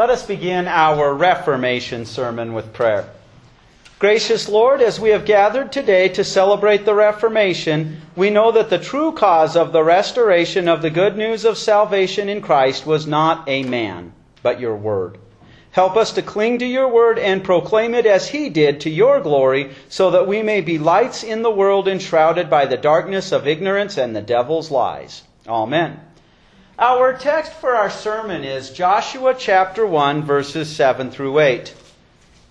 Let us begin our Reformation sermon with prayer. Gracious Lord, as we have gathered today to celebrate the Reformation, we know that the true cause of the restoration of the good news of salvation in Christ was not a man, but your word. Help us to cling to your word and proclaim it as he did to your glory, so that we may be lights in the world enshrouded by the darkness of ignorance and the devil's lies. Amen. Our text for our sermon is Joshua chapter 1, verses 7 through 8.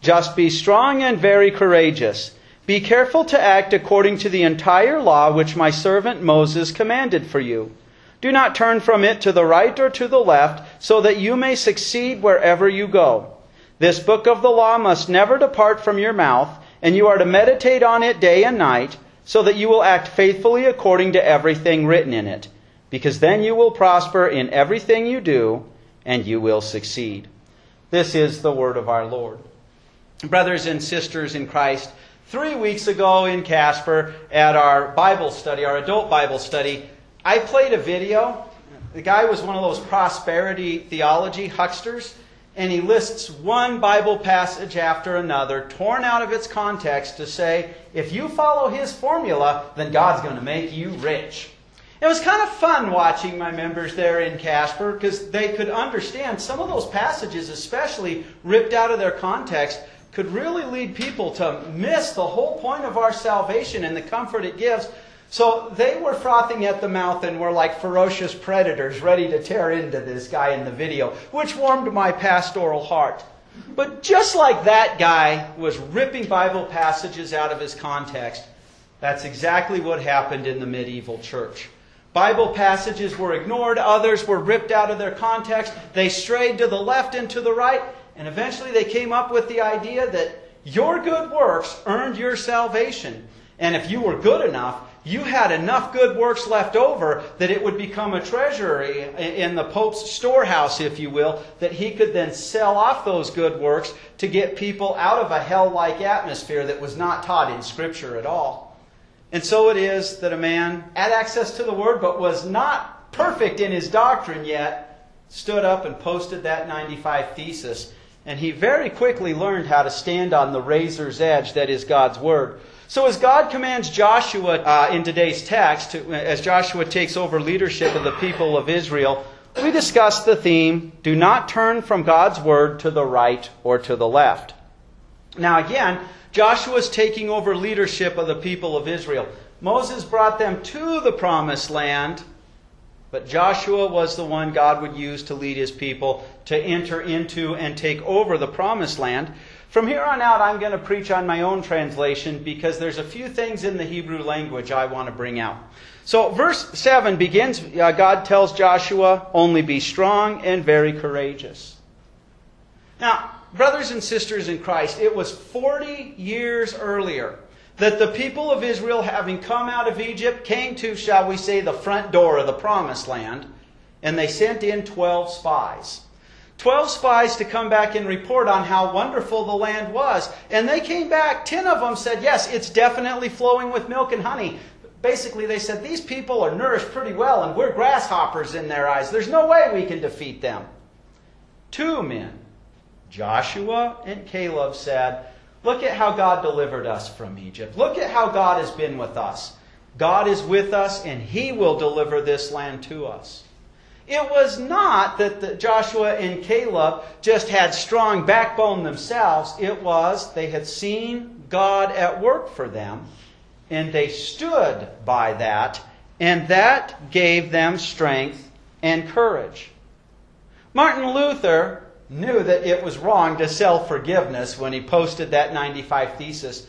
Just be strong and very courageous. Be careful to act according to the entire law which my servant Moses commanded for you. Do not turn from it to the right or to the left, so that you may succeed wherever you go. This book of the law must never depart from your mouth, and you are to meditate on it day and night, so that you will act faithfully according to everything written in it, because then you will prosper in everything you do, and you will succeed. This is the word of our Lord brothers and sisters in Christ, three weeks ago in Casper at our Bible study, our adult Bible study, I played a video. The guy was one of those prosperity theology hucksters, and he lists one Bible passage after another, torn out of its context, to say, if you follow his formula, then God's going to make you rich. It was kind of fun watching my members there in Casper because they could understand some of those passages, especially ripped out of their context, could really lead people to miss the whole point of our salvation and the comfort it gives. So they were frothing at the mouth and were like ferocious predators ready to tear into this guy in the video, which warmed my pastoral heart. But just like that guy was ripping Bible passages out of his context, that's exactly what happened in the medieval church. Bible passages were ignored, others were ripped out of their context, they strayed to the left and to the right, and eventually they came up with the idea that your good works earned your salvation. And if you were good enough, you had enough good works left over that it would become a treasury in the Pope's storehouse, if you will, that he could then sell off those good works to get people out of a hell like atmosphere that was not taught in Scripture at all. And so it is that a man had access to the Word but was not perfect in his doctrine yet, stood up and posted that 95 thesis and he very quickly learned how to stand on the razor's edge that is God's word. So, as God commands Joshua uh, in today's text, to, as Joshua takes over leadership of the people of Israel, we discuss the theme do not turn from God's word to the right or to the left. Now, again, Joshua is taking over leadership of the people of Israel. Moses brought them to the promised land but Joshua was the one God would use to lead his people to enter into and take over the promised land. From here on out, I'm going to preach on my own translation because there's a few things in the Hebrew language I want to bring out. So, verse 7 begins uh, God tells Joshua, only be strong and very courageous. Now, brothers and sisters in Christ, it was 40 years earlier that the people of Israel, having come out of Egypt, came to, shall we say, the front door of the promised land, and they sent in 12 spies. 12 spies to come back and report on how wonderful the land was. And they came back, 10 of them said, Yes, it's definitely flowing with milk and honey. Basically, they said, These people are nourished pretty well, and we're grasshoppers in their eyes. There's no way we can defeat them. Two men, Joshua and Caleb, said, Look at how God delivered us from Egypt. Look at how God has been with us. God is with us, and He will deliver this land to us. It was not that the Joshua and Caleb just had strong backbone themselves. It was they had seen God at work for them, and they stood by that, and that gave them strength and courage. Martin Luther knew that it was wrong to sell forgiveness when he posted that 95 thesis.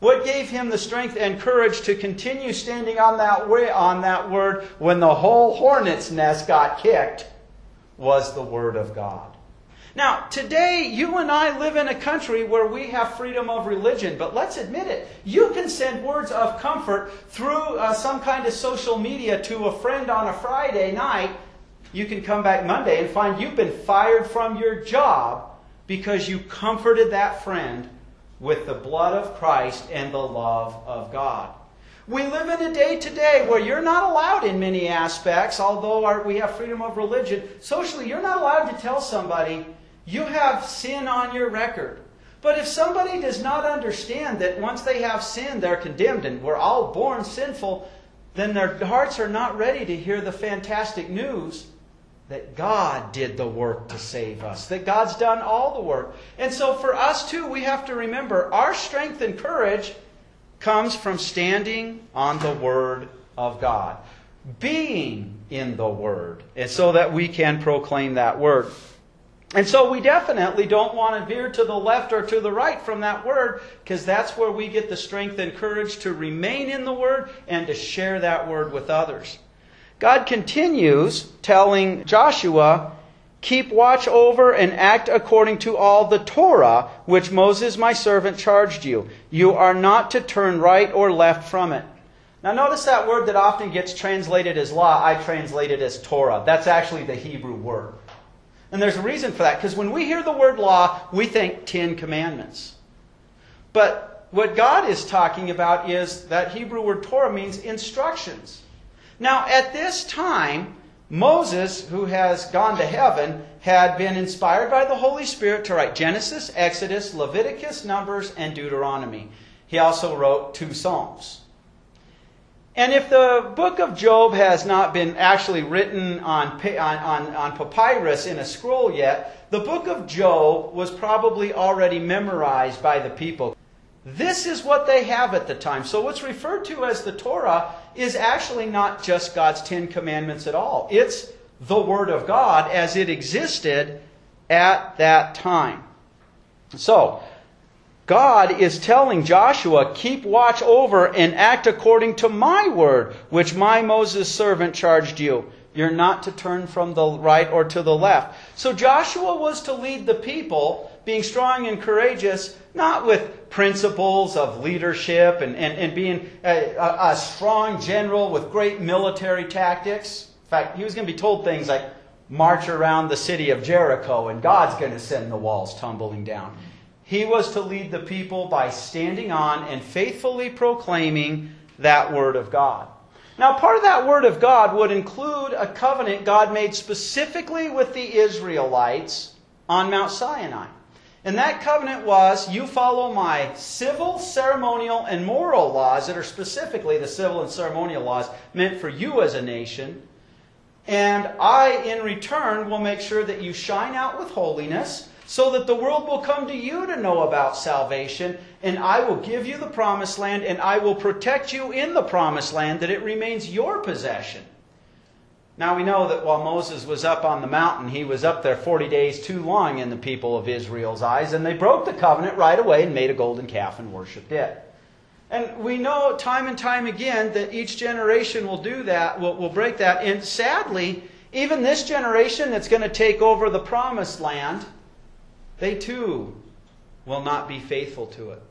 What gave him the strength and courage to continue standing on that way, on that word when the whole hornet's nest got kicked was the word of God. Now, today, you and I live in a country where we have freedom of religion, but let's admit it. You can send words of comfort through uh, some kind of social media to a friend on a Friday night you can come back Monday and find you've been fired from your job because you comforted that friend with the blood of Christ and the love of God. We live in a day today where you're not allowed in many aspects, although our, we have freedom of religion. Socially, you're not allowed to tell somebody You have sin on your record. But if somebody does not understand that once they have sin, they're condemned and we're all born sinful, then their hearts are not ready to hear the fantastic news that God did the work to save us, that God's done all the work. And so for us too, we have to remember our strength and courage comes from standing on the Word of God, being in the Word, and so that we can proclaim that Word. And so we definitely don't want to veer to the left or to the right from that word because that's where we get the strength and courage to remain in the word and to share that word with others. God continues telling Joshua, Keep watch over and act according to all the Torah which Moses my servant charged you. You are not to turn right or left from it. Now, notice that word that often gets translated as law, I translate it as Torah. That's actually the Hebrew word. And there's a reason for that, because when we hear the word law, we think Ten Commandments. But what God is talking about is that Hebrew word Torah means instructions. Now, at this time, Moses, who has gone to heaven, had been inspired by the Holy Spirit to write Genesis, Exodus, Leviticus, Numbers, and Deuteronomy. He also wrote two Psalms. And if the book of Job has not been actually written on, on, on, papyrus in a scroll yet, the book of Job was probably already memorized by the people. This is what they have at the time. So, what's referred to as the Torah is actually not just God's Ten Commandments at all. It's the Word of God as it existed at that time. So, God is telling Joshua, keep watch over and act according to my word, which my Moses servant charged you. You're not to turn from the right or to the left. So Joshua was to lead the people, being strong and courageous, not with principles of leadership and, and, and being a, a, a strong general with great military tactics. In fact, he was going to be told things like, march around the city of Jericho and God's going to send the walls tumbling down. He was to lead the people by standing on and faithfully proclaiming that Word of God. Now, part of that Word of God would include a covenant God made specifically with the Israelites on Mount Sinai. And that covenant was you follow my civil, ceremonial, and moral laws that are specifically the civil and ceremonial laws meant for you as a nation. And I, in return, will make sure that you shine out with holiness so that the world will come to you to know about salvation, and I will give you the promised land, and I will protect you in the promised land, that it remains your possession. Now we know that while Moses was up on the mountain, he was up there 40 days too long in the people of Israel's eyes, and they broke the covenant right away and made a golden calf and worshiped it. And we know time and time again that each generation will do that, will, will break that. And sadly, even this generation that's going to take over the promised land, they too will not be faithful to it.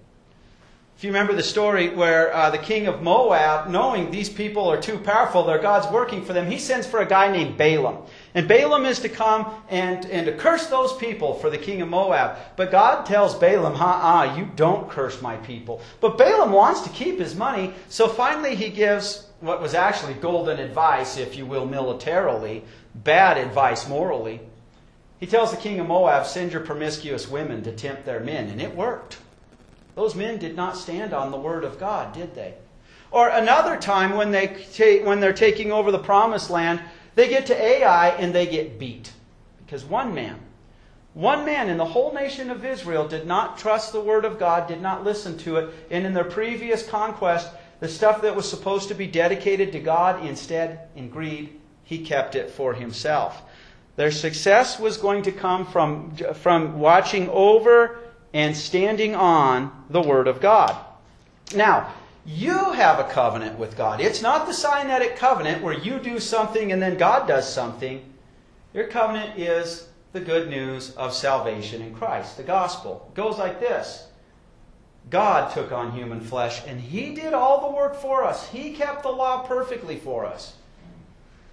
If you remember the story where uh, the king of Moab, knowing these people are too powerful, their God's working for them, he sends for a guy named Balaam. And Balaam is to come and, and to curse those people for the king of Moab. But God tells Balaam, ha uh you don't curse my people. But Balaam wants to keep his money, so finally he gives what was actually golden advice, if you will, militarily, bad advice morally. He tells the king of Moab, Send your promiscuous women to tempt their men. And it worked. Those men did not stand on the word of God, did they? Or another time when, they ta- when they're taking over the promised land, they get to Ai and they get beat. Because one man, one man in the whole nation of Israel did not trust the word of God, did not listen to it, and in their previous conquest, the stuff that was supposed to be dedicated to God, instead, in greed, he kept it for himself. Their success was going to come from, from watching over and standing on the Word of God. Now, you have a covenant with God. It's not the Sinaitic covenant where you do something and then God does something. Your covenant is the good news of salvation in Christ, the gospel. It goes like this God took on human flesh and He did all the work for us, He kept the law perfectly for us.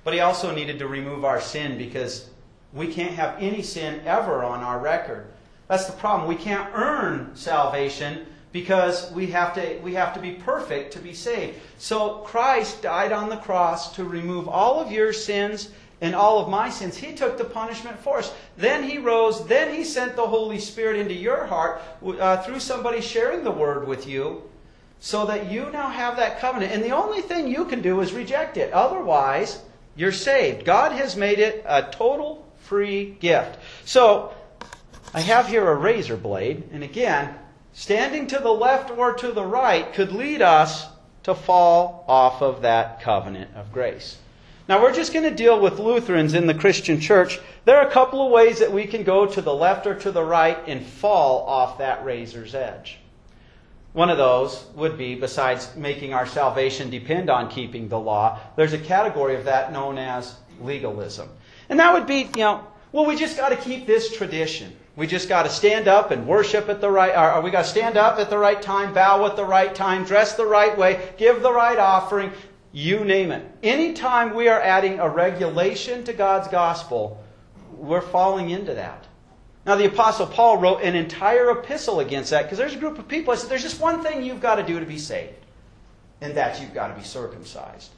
But He also needed to remove our sin because we can't have any sin ever on our record. That's the problem. We can't earn salvation because we have to we have to be perfect to be saved. So Christ died on the cross to remove all of your sins and all of my sins. He took the punishment for us. Then He rose. Then He sent the Holy Spirit into your heart uh, through somebody sharing the Word with you so that you now have that covenant. And the only thing you can do is reject it. Otherwise, you're saved. God has made it a total free gift. So, I have here a razor blade. And again, standing to the left or to the right could lead us to fall off of that covenant of grace. Now, we're just going to deal with Lutherans in the Christian church. There are a couple of ways that we can go to the left or to the right and fall off that razor's edge. One of those would be, besides making our salvation depend on keeping the law, there's a category of that known as legalism. And that would be, you know, well, we just got to keep this tradition. We just got to stand up and worship at the right, or we got to stand up at the right time, bow at the right time, dress the right way, give the right offering, you name it. Anytime we are adding a regulation to God's gospel, we're falling into that. Now, the Apostle Paul wrote an entire epistle against that because there's a group of people. I said, There's just one thing you've got to do to be saved, and that's you've got to be circumcised.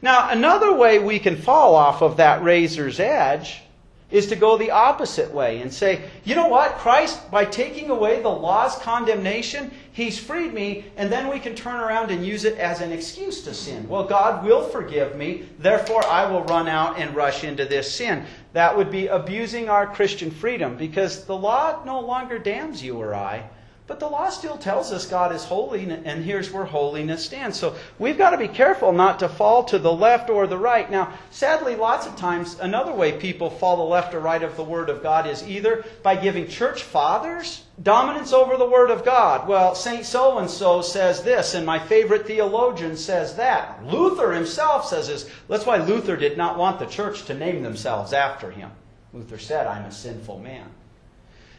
Now, another way we can fall off of that razor's edge is to go the opposite way and say, you know what? Christ, by taking away the law's condemnation, he's freed me, and then we can turn around and use it as an excuse to sin. Well, God will forgive me, therefore I will run out and rush into this sin. That would be abusing our Christian freedom because the law no longer damns you or I. But the law still tells us God is holy, and here's where holiness stands. So we've got to be careful not to fall to the left or the right. Now, sadly, lots of times, another way people fall the left or right of the Word of God is either by giving church fathers dominance over the Word of God. Well, Saint so and so says this, and my favorite theologian says that. Luther himself says this. That's why Luther did not want the church to name themselves after him. Luther said, I'm a sinful man.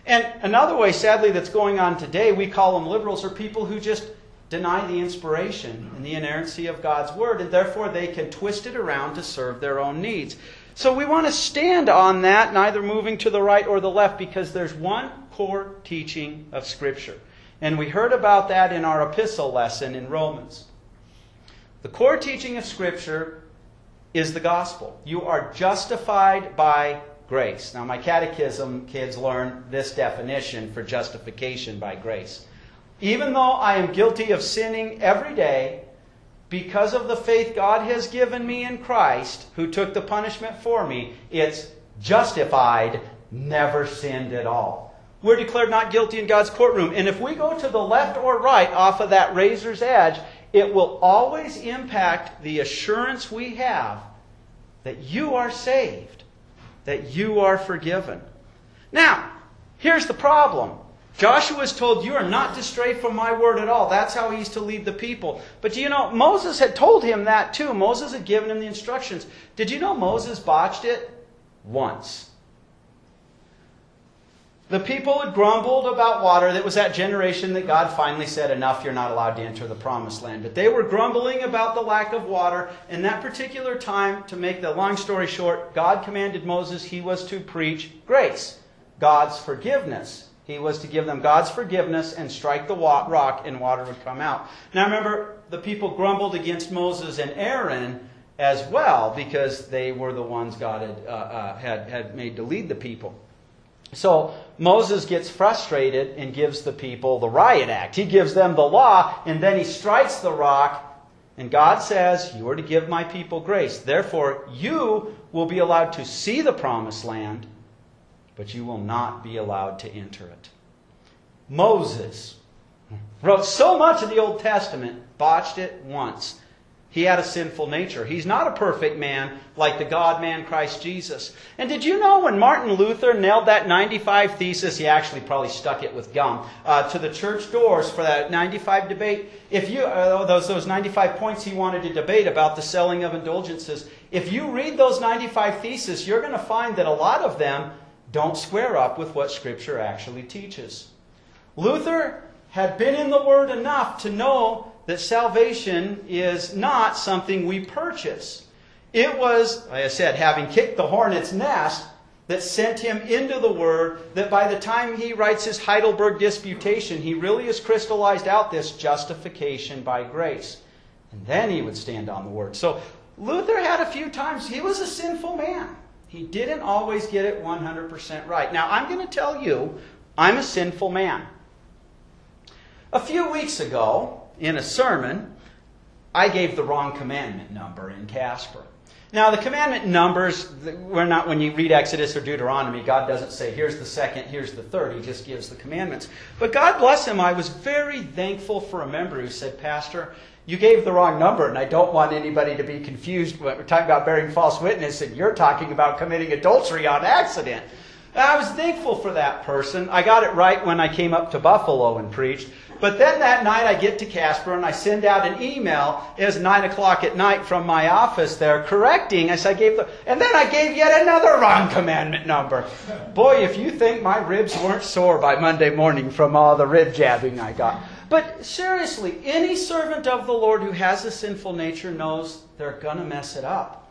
And another way, sadly, that's going on today, we call them liberals, are people who just deny the inspiration and the inerrancy of God's Word, and therefore they can twist it around to serve their own needs. So we want to stand on that, neither moving to the right or the left, because there's one core teaching of Scripture. And we heard about that in our epistle lesson in Romans. The core teaching of Scripture is the gospel. You are justified by grace. Now, my catechism kids learn this definition for justification by grace. Even though I am guilty of sinning every day, because of the faith God has given me in Christ, who took the punishment for me, it's justified, never sinned at all. We're declared not guilty in God's courtroom. And if we go to the left or right off of that razor's edge, it will always impact the assurance we have that you are saved that you are forgiven. Now, here's the problem. Joshua is told, You are not to stray from my word at all. That's how he's to lead the people. But do you know, Moses had told him that too. Moses had given him the instructions. Did you know Moses botched it? Once. The people had grumbled about water. That was that generation that God finally said, Enough, you're not allowed to enter the promised land. But they were grumbling about the lack of water. In that particular time, to make the long story short, God commanded Moses he was to preach grace, God's forgiveness. He was to give them God's forgiveness and strike the rock, and water would come out. Now remember, the people grumbled against Moses and Aaron as well because they were the ones God had, uh, uh, had, had made to lead the people. So Moses gets frustrated and gives the people the riot act. He gives them the law, and then he strikes the rock, and God says, You are to give my people grace. Therefore, you will be allowed to see the promised land, but you will not be allowed to enter it. Moses wrote so much of the Old Testament, botched it once. He had a sinful nature. He's not a perfect man like the God man Christ Jesus. And did you know when Martin Luther nailed that 95 thesis, he actually probably stuck it with gum, uh, to the church doors for that 95 debate? If you, uh, those, those 95 points he wanted to debate about the selling of indulgences, if you read those 95 theses, you're going to find that a lot of them don't square up with what Scripture actually teaches. Luther had been in the Word enough to know that salvation is not something we purchase. It was, like I said, having kicked the hornet's nest that sent him into the Word, that by the time he writes his Heidelberg Disputation, he really has crystallized out this justification by grace. And then he would stand on the Word. So Luther had a few times, he was a sinful man. He didn't always get it 100% right. Now, I'm going to tell you, I'm a sinful man. A few weeks ago, in a sermon, I gave the wrong commandment number in Casper. Now, the commandment numbers, we're not, when you read Exodus or Deuteronomy, God doesn't say, here's the second, here's the third. He just gives the commandments. But God bless him, I was very thankful for a member who said, Pastor, you gave the wrong number, and I don't want anybody to be confused. We're talking about bearing false witness, and you're talking about committing adultery on accident. I was thankful for that person. I got it right when I came up to Buffalo and preached. But then that night I get to Casper and I send out an email. It was nine o'clock at night from my office there, correcting. Said I gave the, and then I gave yet another wrong commandment number. Boy, if you think my ribs weren't sore by Monday morning from all the rib jabbing I got. But seriously, any servant of the Lord who has a sinful nature knows they're to mess it up.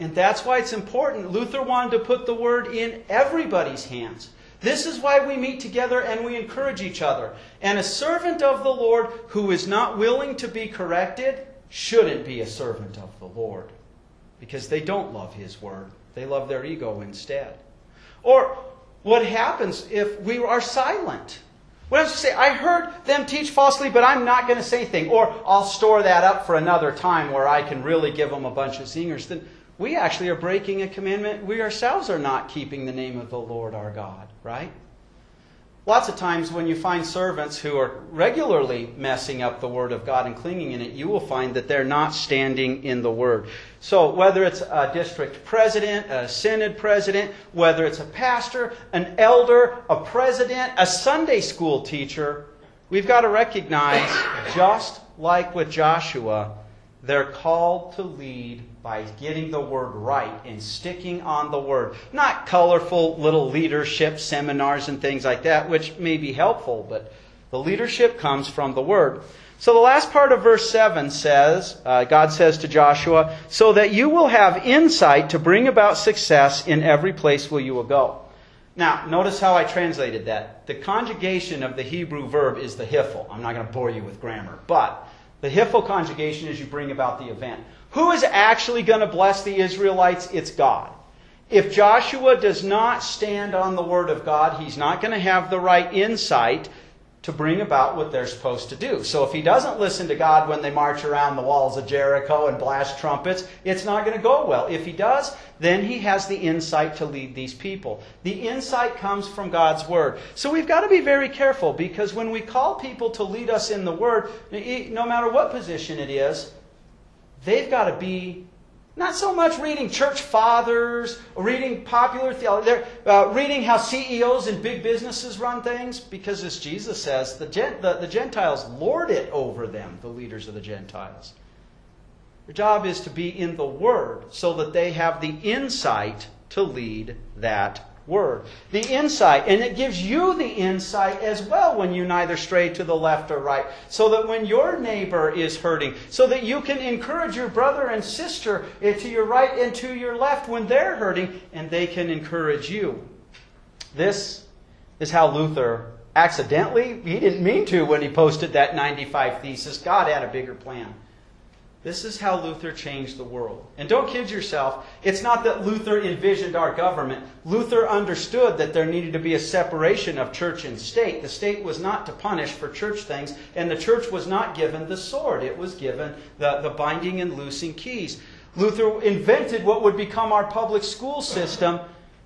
And that's why it's important. Luther wanted to put the word in everybody's hands. This is why we meet together and we encourage each other. And a servant of the Lord who is not willing to be corrected shouldn't be a servant of the Lord because they don't love his word. They love their ego instead. Or what happens if we are silent? What else to say? I heard them teach falsely, but I'm not going to say anything. Or I'll store that up for another time where I can really give them a bunch of zingers. Then we actually are breaking a commandment. We ourselves are not keeping the name of the Lord our God, right? Lots of times when you find servants who are regularly messing up the Word of God and clinging in it, you will find that they're not standing in the Word. So, whether it's a district president, a synod president, whether it's a pastor, an elder, a president, a Sunday school teacher, we've got to recognize, just like with Joshua, they're called to lead by getting the word right and sticking on the word. Not colorful little leadership seminars and things like that, which may be helpful, but the leadership comes from the word. So the last part of verse 7 says, uh, God says to Joshua, so that you will have insight to bring about success in every place where you will go. Now, notice how I translated that. The conjugation of the Hebrew verb is the hiphil. I'm not going to bore you with grammar, but the hiphil conjugation is you bring about the event. Who is actually going to bless the Israelites? It's God. If Joshua does not stand on the word of God, he's not going to have the right insight to bring about what they're supposed to do. So if he doesn't listen to God when they march around the walls of Jericho and blast trumpets, it's not going to go well. If he does, then he has the insight to lead these people. The insight comes from God's word. So we've got to be very careful because when we call people to lead us in the word, no matter what position it is, they've got to be not so much reading church fathers reading popular theology. They're uh, reading how CEOs and big businesses run things because, as Jesus says, the, the, the Gentiles lord it over them, the leaders of the Gentiles. Their job is to be in the Word so that they have the insight to lead that word. The insight, and it gives you the insight as well when you neither stray to the left or right, so that when your neighbor is hurting, so that you can encourage your brother and sister eh, to your right and to your left when they're hurting, and they can encourage you. This is how Luther accidentally, he didn't mean to when he posted that 95 thesis. God had a bigger plan. This is how Luther changed the world. And don't kid yourself, it's not that Luther envisioned our government. Luther understood that there needed to be a separation of church and state. The state was not to punish for church things, and the church was not given the sword. It was given the, the binding and loosing keys. Luther invented what would become our public school system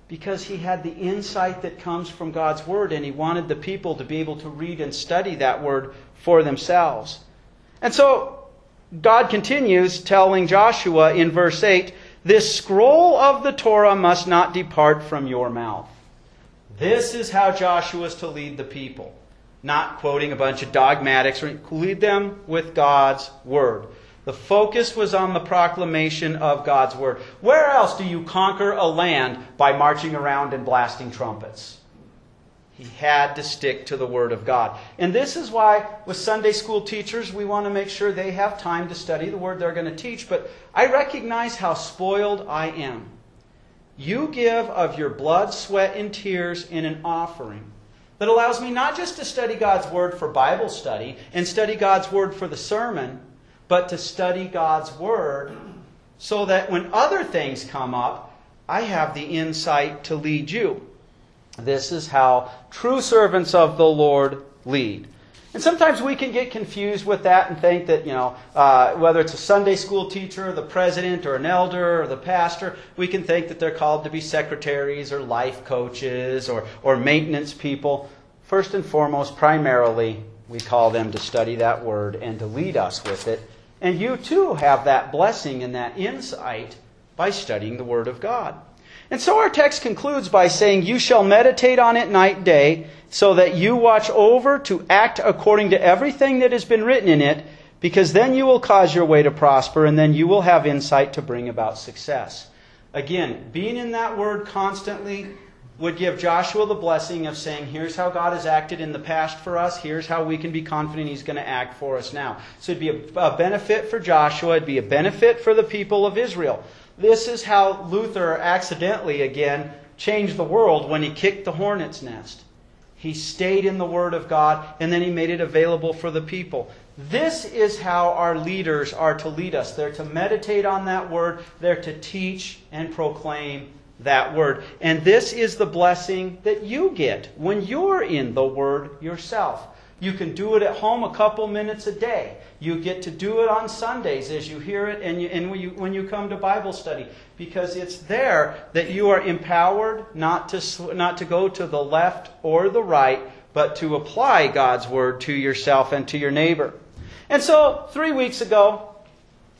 because he had the insight that comes from God's Word, and he wanted the people to be able to read and study that Word for themselves. And so, God continues telling Joshua in verse 8, This scroll of the Torah must not depart from your mouth. This is how Joshua is to lead the people. Not quoting a bunch of dogmatics, lead them with God's word. The focus was on the proclamation of God's word. Where else do you conquer a land by marching around and blasting trumpets? He had to stick to the Word of God. And this is why, with Sunday school teachers, we want to make sure they have time to study the Word they're going to teach. But I recognize how spoiled I am. You give of your blood, sweat, and tears in an offering that allows me not just to study God's Word for Bible study and study God's Word for the sermon, but to study God's Word so that when other things come up, I have the insight to lead you. This is how true servants of the Lord lead. And sometimes we can get confused with that and think that, you know, uh, whether it's a Sunday school teacher, the president, or an elder, or the pastor, we can think that they're called to be secretaries or life coaches or, or maintenance people. First and foremost, primarily, we call them to study that word and to lead us with it. And you too have that blessing and that insight by studying the Word of God. And so our text concludes by saying, You shall meditate on it night and day, so that you watch over to act according to everything that has been written in it, because then you will cause your way to prosper, and then you will have insight to bring about success. Again, being in that word constantly would give Joshua the blessing of saying, Here's how God has acted in the past for us. Here's how we can be confident He's going to act for us now. So it'd be a, a benefit for Joshua, it'd be a benefit for the people of Israel. This is how Luther accidentally, again, changed the world when he kicked the hornet's nest. He stayed in the Word of God, and then he made it available for the people. This is how our leaders are to lead us. They're to meditate on that Word, they're to teach and proclaim that Word. And this is the blessing that you get when you're in the Word yourself. You can do it at home a couple minutes a day. You get to do it on Sundays as you hear it and, you, and when, you, when you come to Bible study because it's there that you are empowered not to, not to go to the left or the right, but to apply God's Word to yourself and to your neighbor. And so, three weeks ago,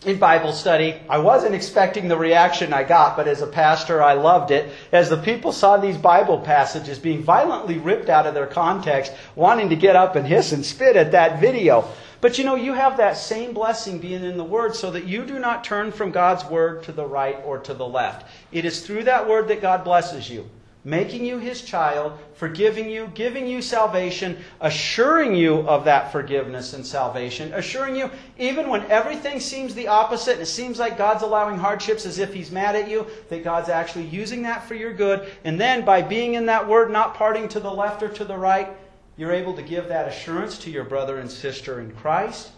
in Bible study. I wasn't expecting the reaction I got, but as a pastor, I loved it. As the people saw these Bible passages being violently ripped out of their context, wanting to get up and hiss and spit at that video. But you know, you have that same blessing being in the Word so that you do not turn from God's Word to the right or to the left. It is through that Word that God blesses you making you his child, forgiving you, giving you salvation, assuring you of that forgiveness and salvation, assuring you, even when everything seems the opposite and it seems like God's allowing hardships as if he's mad at you, that God's actually using that for your good. And then by being in that word, not parting to the left or to the right, you're able to give that assurance to your brother and sister in Christ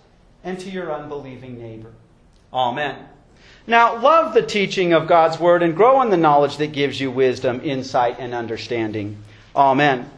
and to your unbelieving neighbor. Amen. Now, love the teaching of God's Word and grow in the knowledge that gives you wisdom, insight, and understanding. Amen.